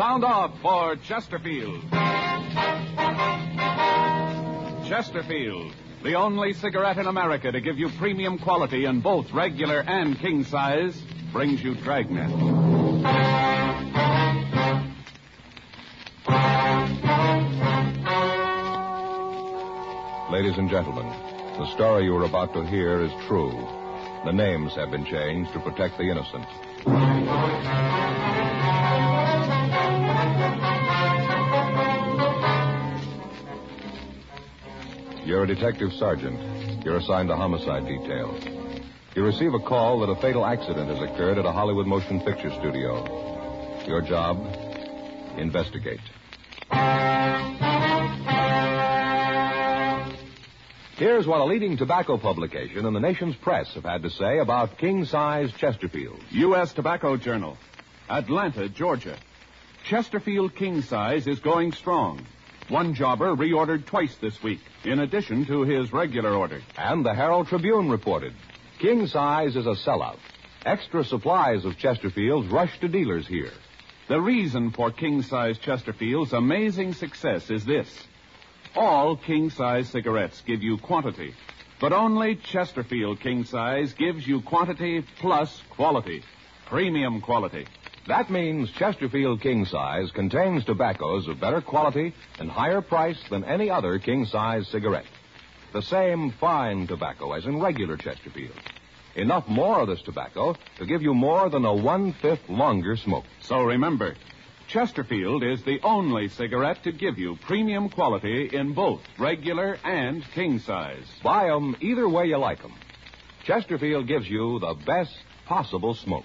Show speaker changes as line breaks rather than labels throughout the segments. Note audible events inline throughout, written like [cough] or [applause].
Sound off for Chesterfield. Chesterfield, the only cigarette in America to give you premium quality in both regular and king size, brings you Dragnet.
Ladies and gentlemen, the story you are about to hear is true. The names have been changed to protect the innocent. You're a detective sergeant. You're assigned to homicide detail. You receive a call that a fatal accident has occurred at a Hollywood motion picture studio. Your job? Investigate. Here's what a leading tobacco publication and the nation's press have had to say about king size Chesterfield.
U.S. Tobacco Journal, Atlanta, Georgia. Chesterfield King Size is going strong. One jobber reordered twice this week, in addition to his regular order.
And the Herald Tribune reported king size is a sellout. Extra supplies of Chesterfields rush to dealers here.
The reason for king size Chesterfield's amazing success is this. All king size cigarettes give you quantity, but only Chesterfield king size gives you quantity plus quality. Premium quality.
That means Chesterfield King Size contains tobaccos of better quality and higher price than any other king size cigarette. The same fine tobacco as in regular Chesterfield. Enough more of this tobacco to give you more than a one fifth longer smoke.
So remember, Chesterfield is the only cigarette to give you premium quality in both regular and king size.
Buy 'em either way you like 'em. Chesterfield gives you the best possible smoke.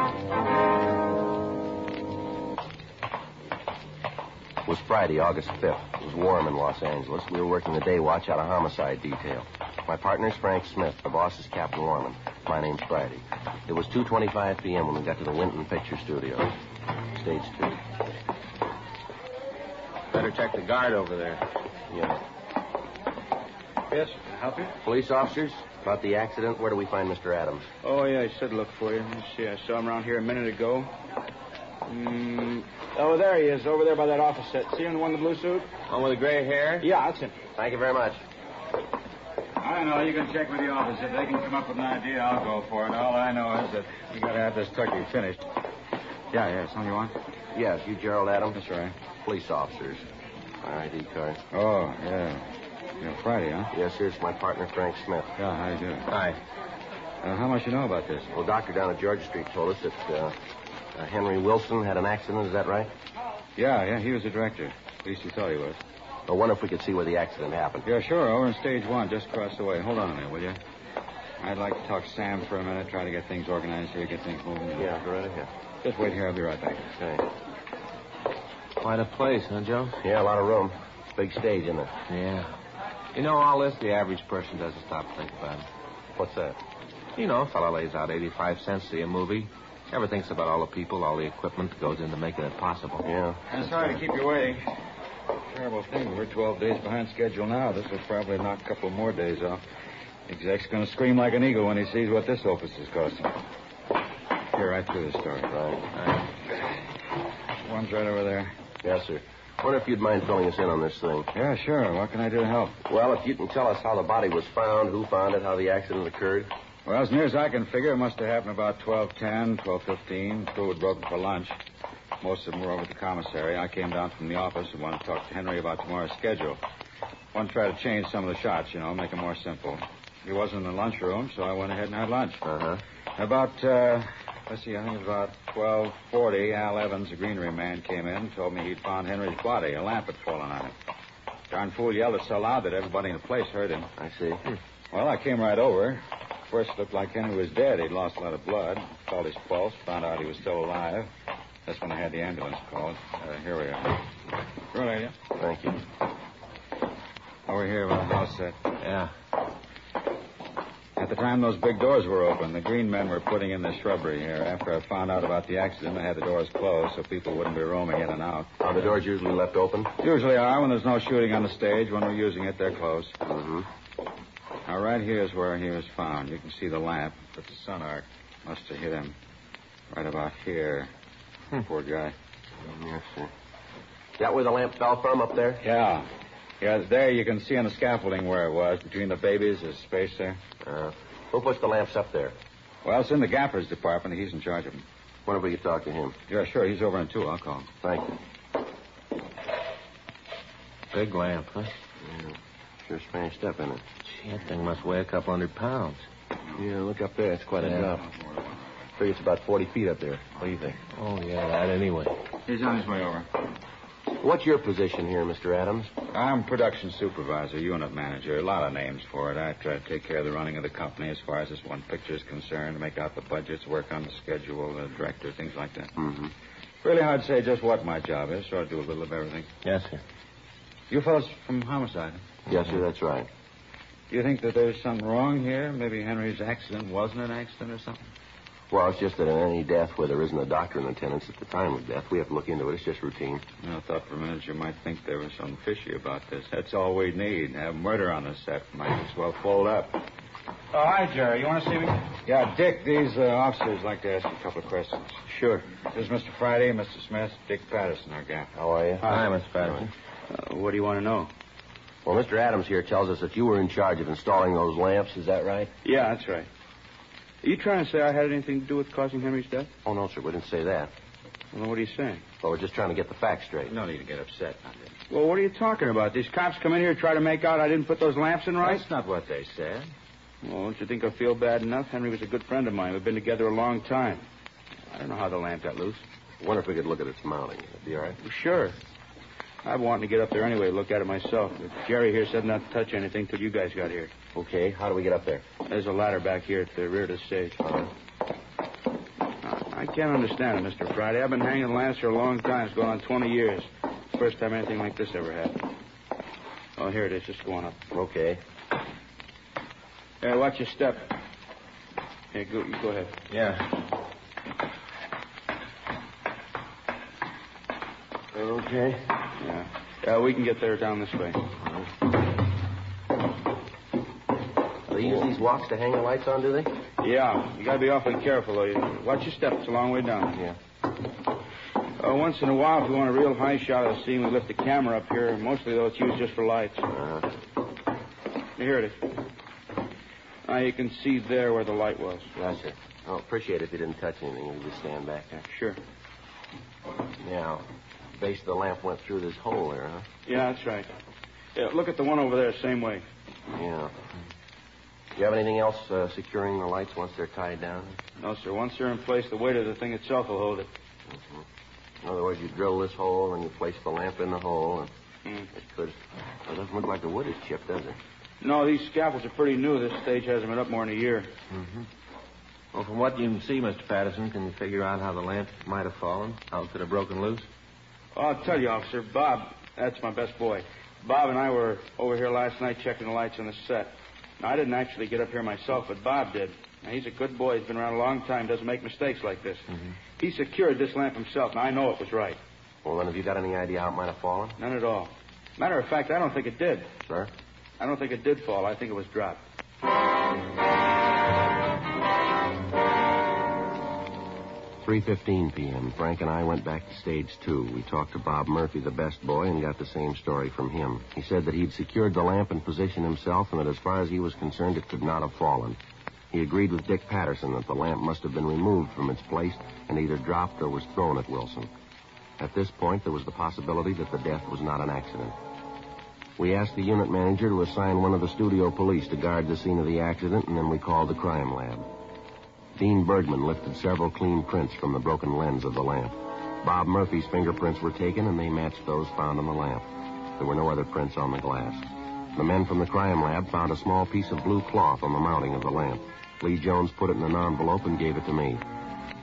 Was Friday, August 5th. It was warm in Los Angeles. We were working the day watch out of homicide detail. My partner's Frank Smith. The boss is Captain Warman. My name's Friday. It was 2.25 p.m. when we got to the Winton Picture Studio. Stage two.
Better check the guard over there.
Yeah.
Yes, help you?
Police officers, about the accident, where do we find Mr. Adams?
Oh, yeah, I said look for you. Let me see. I saw him around here a minute ago. Mm, oh, there he is, over there by that office set. See him, the one in the blue suit?
One with the gray hair?
Yeah, that's him.
Thank you very much.
I know. You can check with the office. If they can come up with an idea, I'll go for it. All I know is that we got to have this turkey finished. Yeah, yeah. Something you want?
Yes, you Gerald Adams?
That's right.
Police officers. ID card.
Oh, yeah. Yeah, Friday, huh?
Yes, here's my partner, Frank Smith.
Yeah, how you doing?
Hi.
Uh, how much you know about this?
Well, doctor down at Georgia Street told us that uh, uh, Henry Wilson had an accident. Is that right?
Yeah, yeah. He was the director. At least he thought he was.
I wonder if we could see where the accident happened.
Yeah, sure. Over in stage one, just across the way. Hold on a minute, will you? I'd like to talk to Sam for a minute, try to get things organized here, get things moving.
Yeah, go right ahead.
Just wait here. I'll be right back.
Okay.
Quite a place, huh, Joe?
Yeah, a lot of room. Big stage, isn't it?
Yeah. You know, all this the average person doesn't stop to think about it.
What's that?
You know, a fellow lays out 85 cents to see a movie.
Ever thinks about all the people, all the equipment that goes into making it possible.
Yeah.
I'm sorry to keep you waiting. Terrible thing. We're 12 days behind schedule now. This will probably knock a couple more days off. Exec's going to scream like an eagle when he sees what this opus is costing. Here, right through the story.
Right.
One's right over there.
Yes, sir. Wonder if you'd mind filling us in on this thing.
Yeah, sure. What can I do to help?
Well, if you can tell us how the body was found, who found it, how the accident occurred.
Well, as near as I can figure, it must have happened about 12.10, 12.15. Crew had broken for lunch. Most of them were over at the commissary. I came down from the office and wanted to talk to Henry about tomorrow's schedule. Want to try to change some of the shots, you know, make them more simple. He wasn't in the lunchroom, so I went ahead and had lunch.
Uh-huh.
About, uh, let's see, I think it was about 12.40, Al Evans, the greenery man, came in and told me he'd found Henry's body. A lamp had fallen on it. Darn fool yelled it so loud that everybody in the place heard him.
I see.
Well, I came right over. First, looked like Henry was dead. He'd lost a lot of blood. Felt his pulse. Found out he was still alive. That's when I had the ambulance called. Uh, here we are. Right, yeah.
Thank you.
Over here by the house set.
Yeah.
At the time those big doors were open, the green men were putting in the shrubbery here. After I found out about the accident, I had the doors closed so people wouldn't be roaming in and out.
Are the doors usually left open?
Usually are when there's no shooting on the stage. When we're using it, they're closed.
Mm-hmm.
Now, right here is where he was found. You can see the lamp, but the sun arc must have hit him right about here. Poor guy.
Yes, sir. That where the lamp fell from up there?
Yeah. Yeah, there you can see on the scaffolding where it was. Between the babies, there's space there.
Uh, who puts the lamps up there?
Well, it's in the gaffer's department. He's in charge of them.
Wonder if we could talk to him.
Yeah, sure. He's over in two. I'll call him.
Thank you.
Big lamp, huh?
Yeah. Sure smashed up, isn't it?
Gee, that thing must weigh a couple hundred pounds.
Yeah, look up there. It's quite a
Yeah.
drop. Figure it's about 40 feet up there. What do you think?
Oh, yeah, that anyway.
He's on his way over.
What's your position here, Mr. Adams?
I'm production supervisor, unit manager. A lot of names for it. I try to take care of the running of the company as far as this one picture is concerned, make out the budgets, work on the schedule, the director, things like that.
Mm-hmm.
Really hard to say just what my job is, so I do a little of everything.
Yes, sir.
You fellows from homicide.
Yes, sir, that's right.
Do you think that there's something wrong here? Maybe Henry's accident wasn't an accident or something?
Well, it's just that in any death where there isn't a doctor in attendance at the time of death, we have to look into it. It's just routine.
You I thought for a minute you might think there was something fishy about this. That's all we need. Have murder on the set. Might as well fold up.
Oh, hi, Jerry. You want to see me?
Yeah, Dick, these uh, officers like to ask you a couple of questions.
Sure.
This is Mr. Friday, Mr. Smith, Dick Patterson, our gaffer.
How are you?
Hi, Mr. Patterson.
Uh, what do you want to know?
Well, Mr. Adams here tells us that you were in charge of installing those lamps. Is that right?
Yeah, that's right. Are you trying to say I had anything to do with causing Henry's death?
Oh, no, sir. We didn't say that.
Well, what are you saying?
Well, we're just trying to get the facts straight.
No need to get upset.
Well, what are you talking about? These cops come in here and try to make out I didn't put those lamps in right?
That's not what they said.
Well, don't you think I feel bad enough? Henry was a good friend of mine. We've been together a long time. I don't know how the lamp got loose.
I wonder if we could look at its mounting. That'd be all right.
Sure. I've wanted to get up there anyway, look at it myself. But Jerry here said not to touch anything till you guys got here.
Okay. How do we get up there?
There's a ladder back here at the rear of the stage.
Uh,
I can't understand it, Mr. Friday. I've been hanging lamps for a long time. It's going on 20 years. First time anything like this ever happened. Oh, here it is, just going up.
okay.
Hey, watch your step. Here, go, you go ahead.
Yeah.
Okay.
Yeah. Yeah, we can get there down this way.
They use these walks to hang the lights on, do they?
Yeah, you gotta be awfully careful, though. You- Watch your steps It's a long way down.
Yeah.
Uh, once in a while, if we want a real high shot of the scene, we lift the camera up here. Mostly, though, it's used just for lights.
Uh,
Here it is. Now you can see there where the light was.
yes, sir. Oh, appreciate it if you didn't touch anything. You just stand back there.
Sure.
Now, base of the lamp went through this hole there, huh?
Yeah, that's right. Yeah, look at the one over there, same way.
Yeah. Do you have anything else uh, securing the lights once they're tied down?
No, sir. Once they're in place, the weight of the thing itself will hold it.
In other words, you drill this hole and you place the lamp in the hole, and
Hmm.
it could. It doesn't look like the wood is chipped, does it?
No, these scaffolds are pretty new. This stage hasn't been up more than a year.
Well, from what you can see, Mr. Patterson, can you figure out how the lamp might have fallen? How it could have broken loose?
Oh, I'll tell you, officer. Bob, that's my best boy. Bob and I were over here last night checking the lights on the set. Now, I didn't actually get up here myself, but Bob did.
Now, he's a good boy. He's been around a long time. Doesn't make mistakes like this. Mm-hmm. He secured this lamp himself. and I know it was right.
Well, then, have you got any idea how it might have fallen?
None at all. Matter of fact, I don't think it did.
Sir?
I don't think it did fall. I think it was dropped.
3.15 p.m. Frank and I went back to stage two. We talked to Bob Murphy, the best boy, and got the same story from him. He said that he'd secured the lamp and position himself, and that as far as he was concerned, it could not have fallen. He agreed with Dick Patterson that the lamp must have been removed from its place and either dropped or was thrown at Wilson. At this point, there was the possibility that the death was not an accident. We asked the unit manager to assign one of the studio police to guard the scene of the accident, and then we called the crime lab. Dean Bergman lifted several clean prints from the broken lens of the lamp. Bob Murphy's fingerprints were taken, and they matched those found on the lamp. There were no other prints on the glass. The men from the crime lab found a small piece of blue cloth on the mounting of the lamp. Lee Jones put it in an envelope and gave it to me.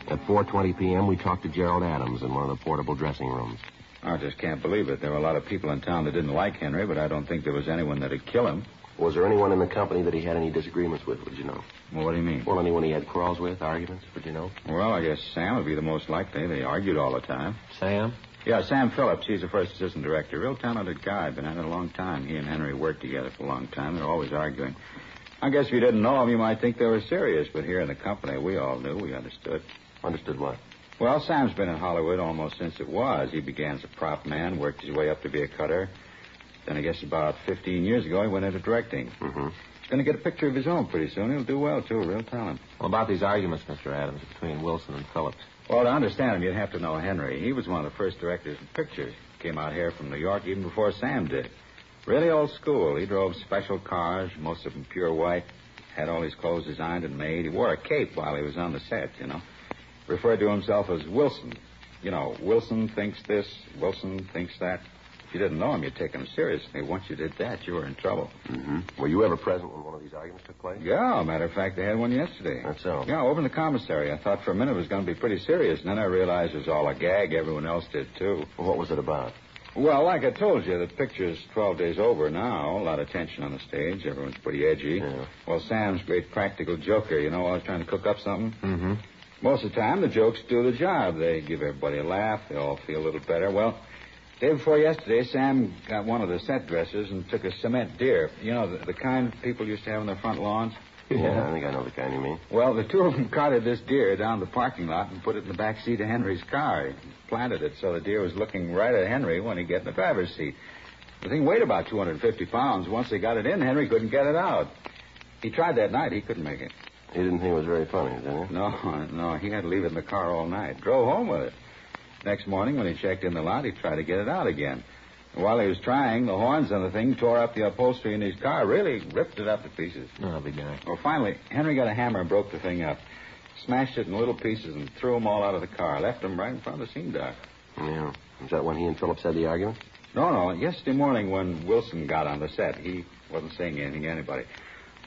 At 4.20 p.m., we talked to Gerald Adams in one of the portable dressing rooms.
I just can't believe it. There were a lot of people in town that didn't like Henry, but I don't think there was anyone that'd kill him.
Was there anyone in the company that he had any disagreements with, would you know?
Well, what do you mean?
Well, anyone he had quarrels with, arguments, would you know?
Well, I guess Sam would be the most likely. They argued all the time.
Sam?
Yeah, Sam Phillips. He's the first assistant director. Real talented guy. Been at it a long time. He and Henry worked together for a long time. They're always arguing. I guess if you didn't know them, you might think they were serious, but here in the company, we all knew. We understood.
Understood what?
Well, Sam's been in Hollywood almost since it was. He began as a prop man, worked his way up to be a cutter. Then I guess about 15 years ago, he went into directing.
Mm-hmm.
He's going to get a picture of his own pretty soon. He'll do well, too. Real talent.
Well, about these arguments, Mr. Adams, between Wilson and Phillips.
Well, to understand him, you'd have to know Henry. He was one of the first directors in pictures. Came out here from New York even before Sam did. Really old school. He drove special cars, most of them pure white. Had all his clothes designed and made. He wore a cape while he was on the set, you know. Referred to himself as Wilson. You know, Wilson thinks this, Wilson thinks that. If you didn't know him, you'd take him seriously. Once you did that, you were in trouble.
Mm-hmm. Were you ever present when one of these arguments took place?
Yeah, matter of fact, they had one yesterday.
That's so.
Yeah, over in the commissary. I thought for a minute it was going to be pretty serious, and then I realized it was all a gag. Everyone else did, too.
Well, what was it about?
Well, like I told you, the picture's 12 days over now. A lot of tension on the stage. Everyone's pretty edgy.
Yeah.
Well, Sam's great practical joker, you know, always trying to cook up something.
Mm-hmm.
Most of the time, the jokes do the job. They give everybody a laugh. They all feel a little better. Well, day before yesterday, Sam got one of the set dressers and took a cement deer. You know, the, the kind people used to have on their front lawns.
Yeah, I think I know the kind you mean.
Well, the two of them carted this deer down the parking lot and put it in the back seat of Henry's car. He planted it so the deer was looking right at Henry when he got in the driver's seat. The thing weighed about 250 pounds. Once they got it in, Henry couldn't get it out. He tried that night. He couldn't make it.
He didn't think it was very funny, did you?
No, [laughs] no, he had to leave it in the car all night. Drove home with it. Next morning, when he checked in the lot, he tried to get it out again. And while he was trying, the horns on the thing tore up the upholstery in his car, really ripped it up to pieces.
Oh, no, I'll be darned.
Well, finally, Henry got a hammer and broke the thing up. Smashed it in little pieces and threw them all out of the car. Left them right in front of the scene dock.
Yeah. Is that when he and Phillips had the argument?
No, no. Yesterday morning when Wilson got on the set, he wasn't saying anything to anybody.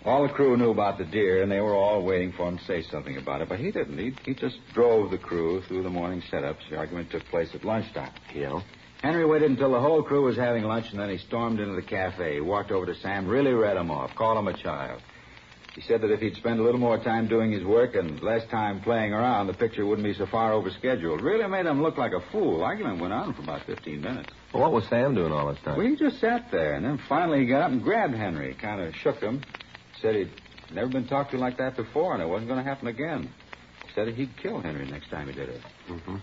All the crew knew about the deer, and they were all waiting for him to say something about it, but he didn't. He, he just drove the crew through the morning setups. The argument took place at lunchtime.
Yeah.
Henry waited until the whole crew was having lunch, and then he stormed into the cafe. He walked over to Sam, really read him off, called him a child. He said that if he'd spend a little more time doing his work and less time playing around, the picture wouldn't be so far over scheduled. Really made him look like a fool. Argument went on for about 15 minutes.
Well, what was Sam doing all this time?
Well, he just sat there, and then finally he got up and grabbed Henry, kind of shook him, said he'd never been talked to like that before, and it wasn't going to happen again. Said he'd kill Henry next time he did it.
Mm-hmm.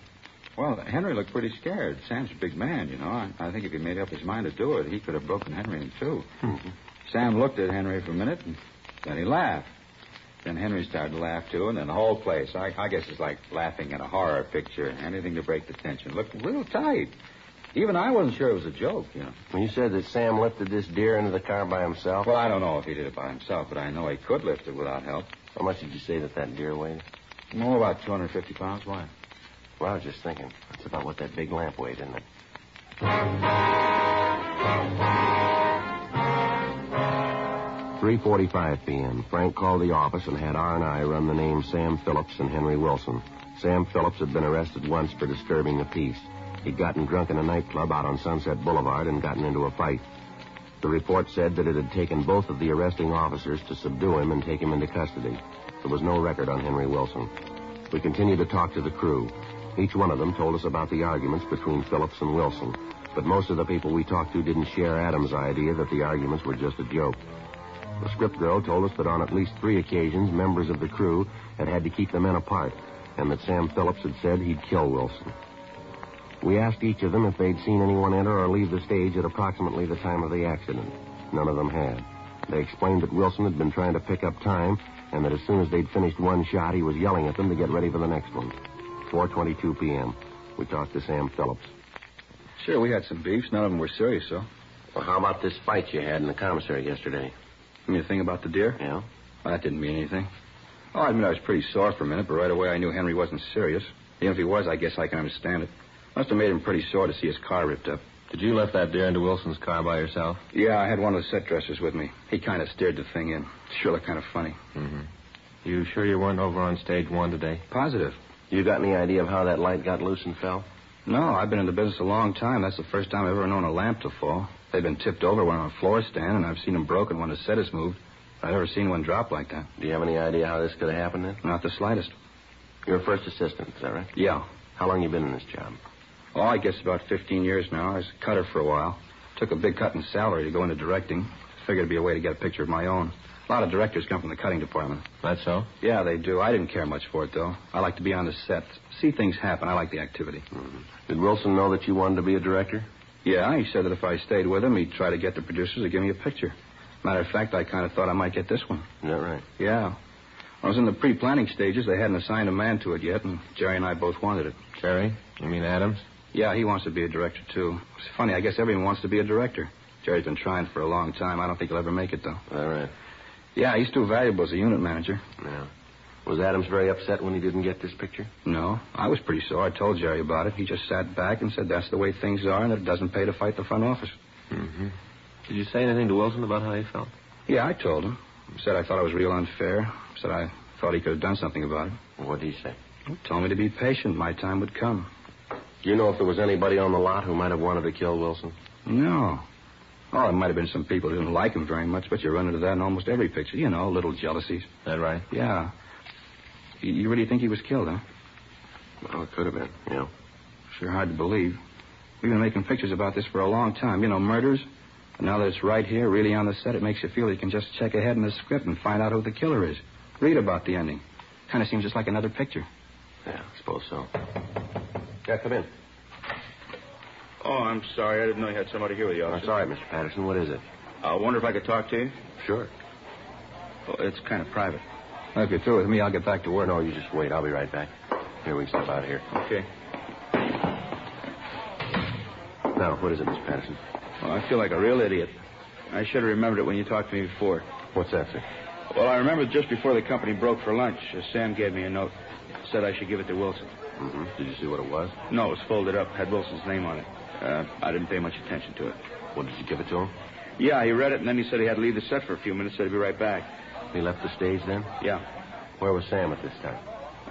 Well, Henry looked pretty scared. Sam's a big man, you know. I, I think if he made up his mind to do it, he could have broken Henry in 2
Mm-hmm.
Sam looked at Henry for a minute, and then he laughed. Then Henry started to laugh, too, and then the whole place, I, I guess it's like laughing at a horror picture. Anything to break the tension. Looked real tight. Even I wasn't sure it was a joke, you know.
You said that Sam lifted this deer into the car by himself,
Well, I don't know if he did it by himself, but I know he could lift it without help.
how much did you say that that deer weighed?
Oh, about 250 pounds. Why?
Well, I was just thinking. That's about what that big lamp weighed, isn't it? 3.45 p.m. Frank called the office and had R&I run the names Sam Phillips and Henry Wilson. Sam Phillips had been arrested once for disturbing the peace. He'd gotten drunk in a nightclub out on Sunset Boulevard and gotten into a fight. The report said that it had taken both of the arresting officers to subdue him and take him into custody. There was no record on Henry Wilson. We continued to talk to the crew. Each one of them told us about the arguments between Phillips and Wilson, but most of the people we talked to didn't share Adams' idea that the arguments were just a joke. The script girl told us that on at least three occasions, members of the crew had had to keep the men apart, and that Sam Phillips had said he'd kill Wilson. We asked each of them if they'd seen anyone enter or leave the stage at approximately the time of the accident. None of them had. They explained that Wilson had been trying to pick up time, and that as soon as they'd finished one shot, he was yelling at them to get ready for the next one. 4.22 p.m. We talked to Sam Phillips.
Sure, we had some beefs. None of them were serious, though.
Well, how about this fight you had in the commissary yesterday?
You mean the thing about the deer?
Yeah?
Well, that didn't mean anything. Oh, I admit I was pretty sore for a minute, but right away I knew Henry wasn't serious. Even if he was, I guess I can understand it. Must have made him pretty sore to see his car ripped up.
Did you lift that deer into Wilson's car by yourself?
Yeah, I had one of the set dressers with me. He kind of steered the thing in. Sure looked kind of funny.
Mm-hmm. You sure you weren't over on stage one today?
Positive.
You got any idea of how that light got loose and fell?
No, I've been in the business a long time. That's the first time I've ever known a lamp to fall. They've been tipped over when on a floor stand, and I've seen them broken when a set is moved. I've never seen one drop like that.
Do you have any idea how this could have happened then?
Not the slightest.
You're a first assistant, is that right?
Yeah.
How long you been in this job?
Oh, I guess about 15 years now. I was a cutter for a while. Took a big cut in salary to go into directing. Figured it'd be a way to get a picture of my own. A lot of directors come from the cutting department.
That so?
Yeah, they do. I didn't care much for it, though. I like to be on the set, see things happen. I like the activity.
Mm-hmm. Did Wilson know that you wanted to be a director?
Yeah, he said that if I stayed with him, he'd try to get the producers to give me a picture. Matter of fact, I kind of thought I might get this one.
Is that right?
Yeah. I was in the pre-planning stages. They hadn't assigned a man to it yet, and Jerry and I both wanted it.
Jerry? You mean Adams?
Yeah, he wants to be a director, too. It's funny. I guess everyone wants to be a director. Jerry's been trying for a long time. I don't think he'll ever make it, though.
All right.
Yeah, he's too valuable as a unit manager.
Yeah. Was Adams very upset when he didn't get this picture?
No. I was pretty sore. I told Jerry about it. He just sat back and said that's the way things are and it doesn't pay to fight the front office.
Mm-hmm. Did you say anything to Wilson about how he felt?
Yeah, I told him. Said I thought it was real unfair. Said I thought he could have done something about it.
What did he say?
He told me to be patient. My time would come.
Do you know if there was anybody on the lot who might have wanted to kill Wilson?
No. Oh, there might have been some people who didn't like him very much, but you run into that in almost every picture. You know, little jealousies.
That right?
Yeah. You- You really think he was killed, huh?
Well, it could have been, yeah.
Sure hard to believe. We've been making pictures about this for a long time. You know, murders. And now that it's right here, really on the set, it makes you feel you can just check ahead in the script and find out who the killer is. Read about the ending. Kind of seems just like another picture.
Yeah, I suppose so. Yeah, come in.
Oh, I'm sorry. I didn't know you had somebody here with you.
That's all right, Mr. Patterson. What is it?
I wonder if I could talk to you.
Sure.
Well, it's kind of private. Well, if you're through with me, I'll get back to work.
No, you just wait. I'll be right back. Here, we can step out of here.
Okay.
Now, what is it, Mr. Patterson?
Well, I feel like a real idiot. I should have remembered it when you talked to me before.
What's that, sir?
Well, I remembered just before the company broke for lunch, uh, Sam gave me a note. Said I should give it to Wilson.
Mm-hmm. Did you see what it was?
No, it was folded up, had Wilson's name on it. Uh, I didn't pay much attention to it.
What, did you give it to him?
Yeah, he read it, and then he said he had to leave the set for a few minutes, said he'd be right back.
He left the stage then?
Yeah.
Where was Sam at this time?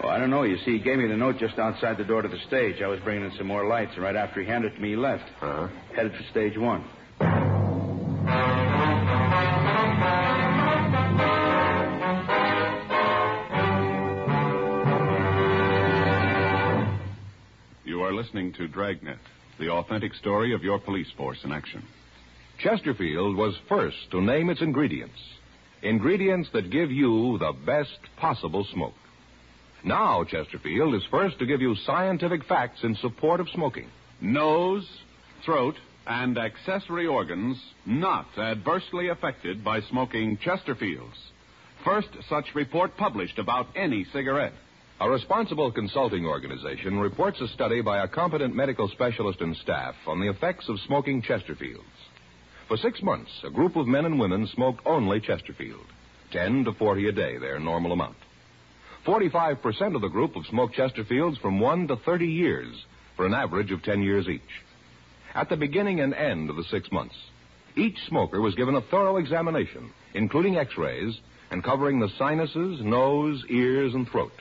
Oh, I don't know. You see, he gave me the note just outside the door to the stage. I was bringing in some more lights, and right after he handed it to me, he left.
Uh-huh.
Headed for stage one.
Listening to Dragnet, the authentic story of your police force in action.
Chesterfield was first to name its ingredients. Ingredients that give you the best possible smoke. Now, Chesterfield is first to give you scientific facts in support of smoking.
Nose, throat, and accessory organs not adversely affected by smoking Chesterfields. First such report published about any cigarette.
A responsible consulting organization reports a study by a competent medical specialist and staff on the effects of smoking Chesterfields. For six months, a group of men and women smoked only Chesterfield. Ten to forty a day, their normal amount. Forty-five percent of the group have smoked Chesterfields from one to thirty years, for an average of ten years each. At the beginning and end of the six months, each smoker was given a thorough examination, including x-rays, and covering the sinuses, nose, ears, and throat.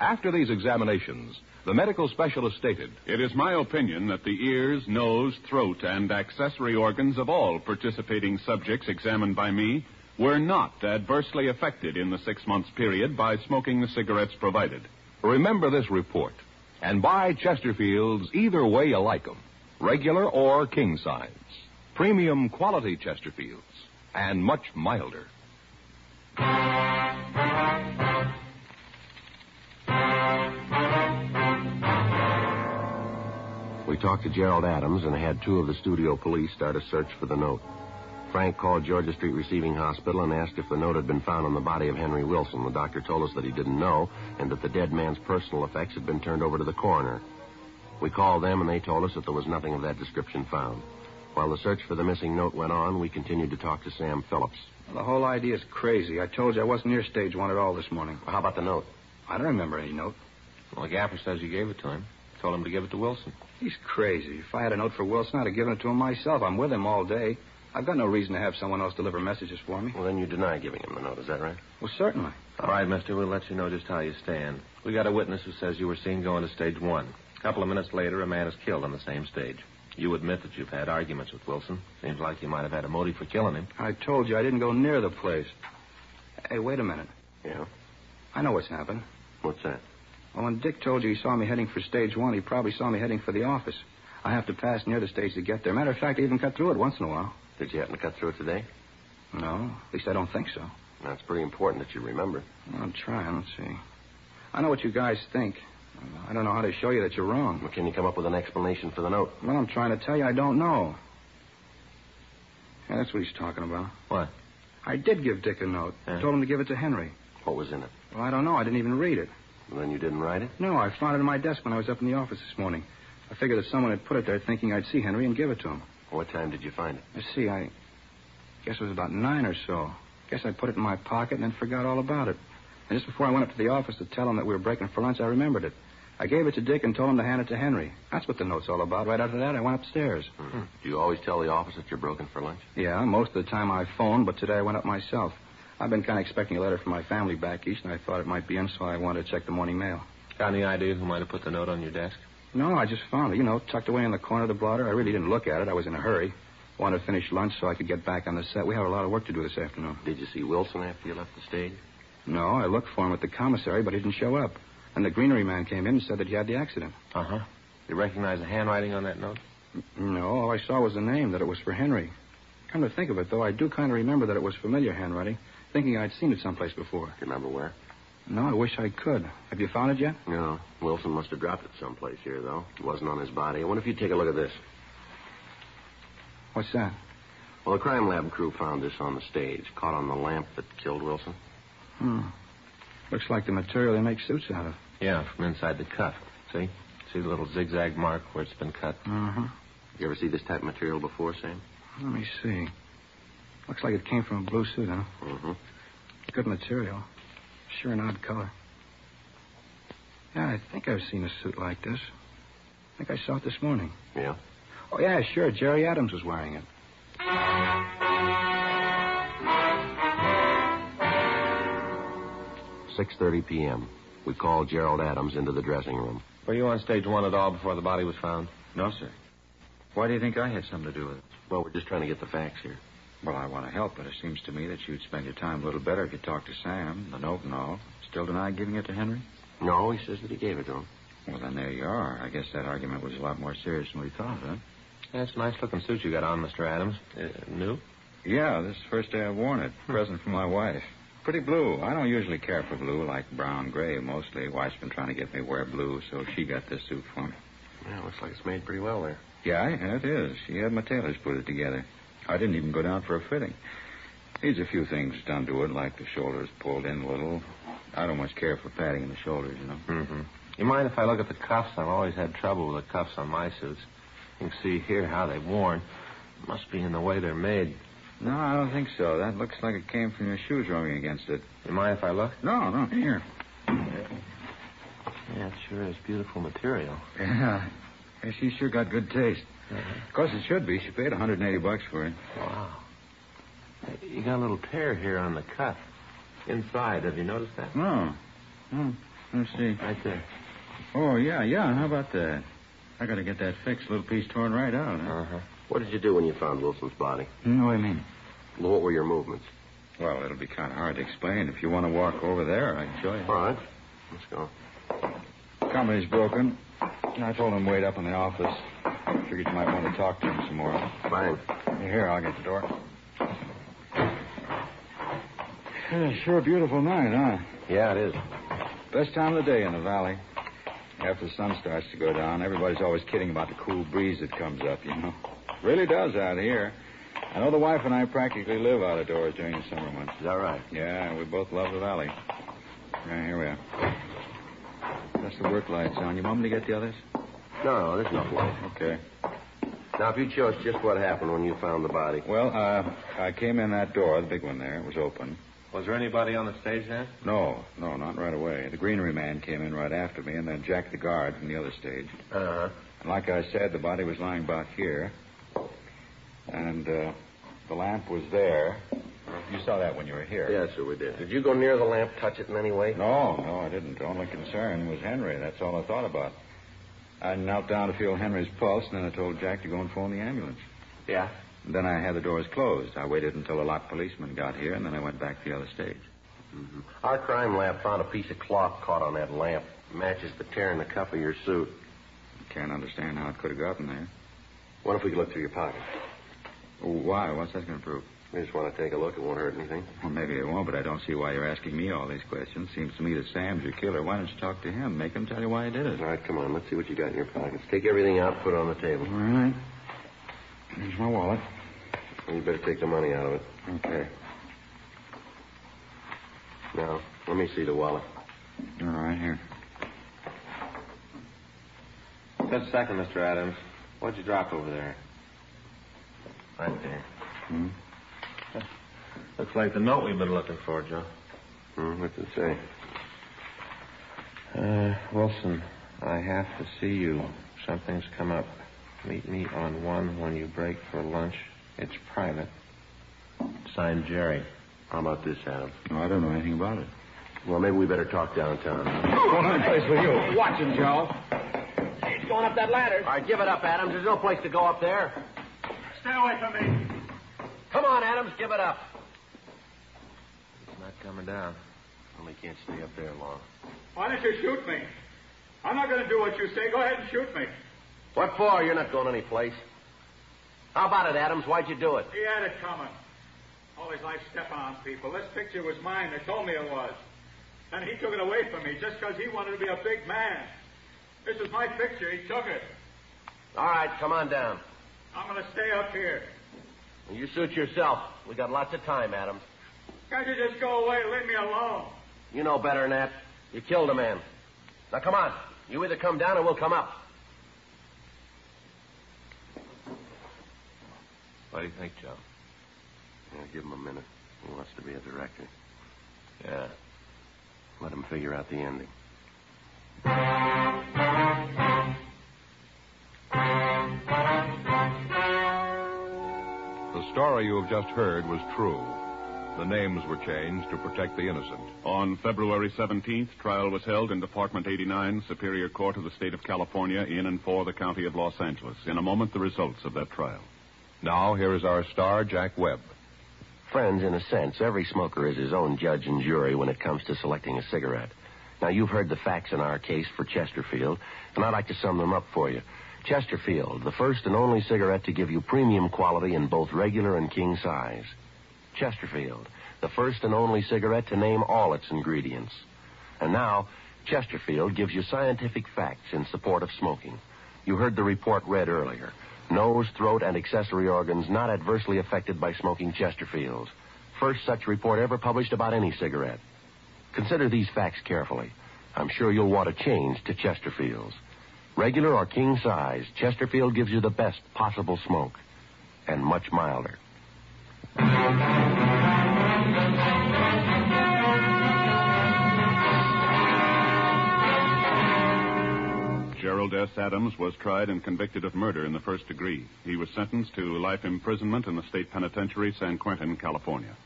After these examinations, the medical specialist stated,
It is my opinion that the ears, nose, throat, and accessory organs of all participating subjects examined by me were not adversely affected in the six months period by smoking the cigarettes provided.
Remember this report and buy Chesterfields either way you like 'em, regular or king size. Premium quality Chesterfields and much milder.
We talked to Gerald Adams and had two of the studio police start a search for the note. Frank called Georgia Street Receiving Hospital and asked if the note had been found on the body of Henry Wilson. The doctor told us that he didn't know and that the dead man's personal effects had been turned over to the coroner. We called them and they told us that there was nothing of that description found. While the search for the missing note went on, we continued to talk to Sam Phillips.
Well, the whole idea is crazy. I told you I wasn't near stage one at all this morning.
Well, how about the note?
I don't remember any note.
Well, the gaffer says you gave it to him. Told him to give it to Wilson.
He's crazy. If I had a note for Wilson, I'd have given it to him myself. I'm with him all day. I've got no reason to have someone else deliver messages for me.
Well, then you deny giving him the note, is that right?
Well, certainly.
All right, mister, we'll let you know just how you stand. We got a witness who says you were seen going to stage one. A couple of minutes later, a man is killed on the same stage. You admit that you've had arguments with Wilson. Seems like you might have had a motive for killing him.
I told you I didn't go near the place. Hey, wait a minute.
Yeah.
I know what's happened.
What's that?
Well, when Dick told you he saw me heading for stage one, he probably saw me heading for the office. I have to pass near the stage to get there. Matter of fact, I even cut through it once in a while.
Did you happen to cut through it today?
No, at least I don't think so.
That's pretty important that you remember.
I'm trying. Let's see. I know what you guys think. I don't know how to show you that you're wrong.
Well, can you come up with an explanation for the note?
Well, I'm trying to tell you I don't know. Yeah, that's what he's talking about.
What?
I did give Dick a note.
Yeah.
Told him to give it to Henry.
What was in it?
Well, I don't know. I didn't even read it.
Well, then you didn't write it?
No, I found it in my desk when I was up in the office this morning. I figured that someone had put it there thinking I'd see Henry and give it to him.
What time did you find it?
Let's see, I guess it was about nine or so. Guess I put it in my pocket and then forgot all about it. And just before I went up to the office to tell him that we were breaking for lunch, I remembered it. I gave it to Dick and told him to hand it to Henry. That's what the note's all about. Right after that, I went upstairs.
Mm-hmm. Do you always tell the office that you're broken for lunch?
Yeah, most of the time I phoned, but today I went up myself. I've been kind of expecting a letter from my family back east, and I thought it might be in, so I wanted to check the morning mail.
Got any idea who might have put the note on your desk?
No, I just found it, you know, tucked away in the corner of the blotter. I really didn't look at it. I was in a hurry. Wanted to finish lunch so I could get back on the set. We have a lot of work to do this afternoon.
Did you see Wilson after you left the stage?
No, I looked for him at the commissary, but he didn't show up. And the greenery man came in and said that he had the accident.
Uh huh. You recognize the handwriting on that note?
No, all I saw was the name, that it was for Henry. Come to think of it, though, I do kind of remember that it was familiar handwriting, thinking I'd seen it someplace before.
Do you remember where?
No, I wish I could. Have you found it yet?
No. Wilson must have dropped it someplace here, though. It wasn't on his body. I wonder if you'd take a look at this.
What's that?
Well, the crime lab crew found this on the stage, caught on the lamp that killed Wilson.
Hmm. Looks like the material they make suits out of.
Yeah, from inside the cuff. See? See the little zigzag mark where it's been cut?
Uh-huh.
You ever see this type of material before, Sam?
Let me see. Looks like it came from a blue suit, huh?
Mm-hmm.
Good material. Sure an odd color. Yeah, I think I've seen a suit like this. I think I saw it this morning.
Yeah?
Oh, yeah, sure. Jerry Adams was wearing it.
6.30 p.m. We called Gerald Adams into the dressing room.
Were you on stage one at all before the body was found?
No, sir. Why do you think I had something to do with it?
Well, we're just trying to get the facts here.
Well, I want to help, but it seems to me that you'd spend your time a little better if you talked to Sam, the note and all. Still deny giving it to Henry?
No, he says that he gave it to him.
Well, then there you are. I guess that argument was a lot more serious than we thought, huh?
That's a nice looking suit you got on, Mr. Adams. Uh, new?
Yeah, this is the first day I've worn it. Present from my wife. Pretty blue. I don't usually care for blue, like brown gray mostly. Wife's been trying to get me to wear blue, so she got this suit for me.
Yeah, looks like it's made pretty well there.
Yeah, yeah, it is. She had my tailors put it together. I didn't even go down for a fitting. Needs a few things done to it, like the shoulders pulled in a little. I don't much care for padding in the shoulders, you know.
Mm-hmm. You mind if I look at the cuffs? I've always had trouble with the cuffs on my suits. You can see here how they've worn. Must be in the way they're made.
No, I don't think so. That looks like it came from your shoes rubbing against it.
You mind if I look?
No, no, here.
Yeah, it sure is beautiful material.
Yeah. Yeah she sure got good taste. Of course it should be. She paid 180 bucks for it.
Wow. You got a little tear here on the cuff. Inside. Have you noticed that?
No. Oh, let's see.
Right there.
Oh, yeah, yeah. How about that? I got to get that fixed. Little piece torn right out. Huh?
Uh-huh.
What did you do when you found Wilson's body?
Hmm, What do you mean?
Well, what were your movements?
Well, it'll be kind of hard to explain. If you want to walk over there, I can show you.
All right. Let's go.
Company's broken. I told him wait up in the office. Figured you might want to talk to him some more.
Fine.
Here, I'll get the door. Yeah, sure a beautiful night, huh?
Yeah, it is.
Best time of the day in the valley. After the sun starts to go down, everybody's always kidding about the cool breeze that comes up, you know. Really does out here. I know the wife and I practically live out of doors during the summer months.
Is that right?
Yeah, we both love the valley. Yeah, here we are. That's the work lights on. You want me to get the others?
No, no, there's no way.
Okay.
Now, if you chose just what happened when you found the body.
Well, uh, I came in that door, the big one there. It was open.
Was there anybody on the stage then?
No, no, not right away. The greenery man came in right after me, and then Jack the guard from the other stage.
Uh-huh.
And like I said, the body was lying about here. And uh, the lamp was there. You saw that when you were here.
Yes, sir, we did. Did you go near the lamp, touch it in any way?
No, no, I didn't. The only concern was Henry. That's all I thought about. I knelt down to feel Henry's pulse, and then I told Jack to go and phone the ambulance.
Yeah.
And then I had the doors closed. I waited until a locked policeman got here, and then I went back to the other stage.
Mm-hmm. Our crime lab found a piece of cloth caught on that lamp. Matches the tear in the cuff of your suit.
Can't understand how it could have gotten there.
What if we could look through your pocket?
Why? What's that going to prove?
We just want to take a look. It won't hurt anything.
Well, maybe it won't, but I don't see why you're asking me all these questions. Seems to me that Sam's your killer. Why don't you talk to him? Make him tell you why he did it.
All right, come on. Let's see what you got in your pockets. Take everything out, put it on the table.
All right. Here's my wallet.
Well, you better take the money out of it.
Okay.
Now, let me see the wallet.
All right, here.
Just a second, Mr. Adams. What'd you drop over there?
Right there.
Hmm? [laughs]
Looks like the note we've been looking for, Joe.
Hmm, what's it say?
Uh, Wilson, I have to see you. Something's come up. Meet me on one when you break for lunch. It's private. Signed, Jerry.
How about this, Adam?
No, I don't know anything about it.
Well, maybe we better talk downtown.
Going on place with you. Watch him, Joe.
He's going up that ladder. All right, give it up, Adams. There's no place to go up there.
Stay away from me.
Come on, Adams. Give it up.
It's not coming down.
Well, he can't stay up there long.
Why don't you shoot me? I'm not going to do what you say. Go ahead and shoot me.
What for? You're not going any place. How about it, Adams? Why'd you do it?
He had it coming. Always like stepping on people. This picture was mine. They told me it was. And he took it away from me just because he wanted to be a big man. This is my picture. He took it.
All right, come on down.
I'm going to stay up here.
You suit yourself. We got lots of time, Adams.
Can't you just go away and leave me alone?
You know better than that. You killed a man. Now, come on. You either come down or we'll come up.
What do you think, Joe?
Yeah, give him a minute. He wants to be a director.
Yeah.
Let him figure out the ending.
Story you have just heard was true. The names were changed to protect the innocent.
On February 17th, trial was held in Department 89, Superior Court of the State of California, in and for the County of Los Angeles. In a moment, the results of that trial.
Now, here is our star, Jack Webb.
Friends, in a sense, every smoker is his own judge and jury when it comes to selecting a cigarette. Now, you've heard the facts in our case for Chesterfield, and I'd like to sum them up for you. Chesterfield, the first and only cigarette to give you premium quality in both regular and king size. Chesterfield, the first and only cigarette to name all its ingredients. And now, Chesterfield gives you scientific facts in support of smoking. You heard the report read earlier. Nose, throat, and accessory organs not adversely affected by smoking Chesterfields. First such report ever published about any cigarette. Consider these facts carefully. I'm sure you'll want to change to Chesterfields. Regular or king size, Chesterfield gives you the best possible smoke. And much milder.
Gerald S. Adams was tried and convicted of murder in the first degree. He was sentenced to life imprisonment in the state penitentiary, San Quentin, California.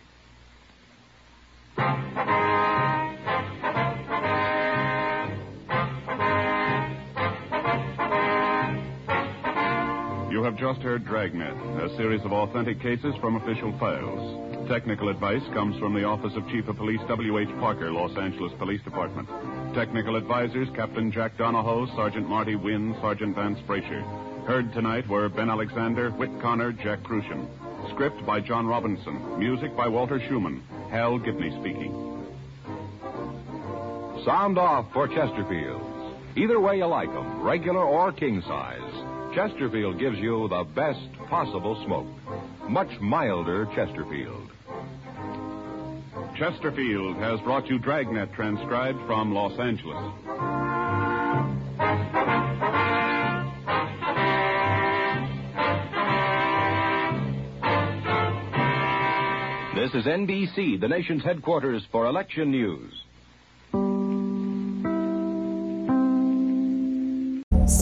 You have just heard Dragnet, a series of authentic cases from official files. Technical advice comes from the Office of Chief of Police W.H. Parker, Los Angeles Police Department. Technical advisors Captain Jack Donahoe, Sergeant Marty Wynn, Sergeant Vance Brasher. Heard tonight were Ben Alexander, Whit Connor, Jack Kruschen. Script by John Robinson. Music by Walter Schumann. Hal Gibney speaking.
Sound off for Chesterfields. Either way you like 'em, regular or king size. Chesterfield gives you the best possible smoke. Much milder Chesterfield.
Chesterfield has brought you Dragnet transcribed from Los Angeles.
This is NBC, the nation's headquarters for election news.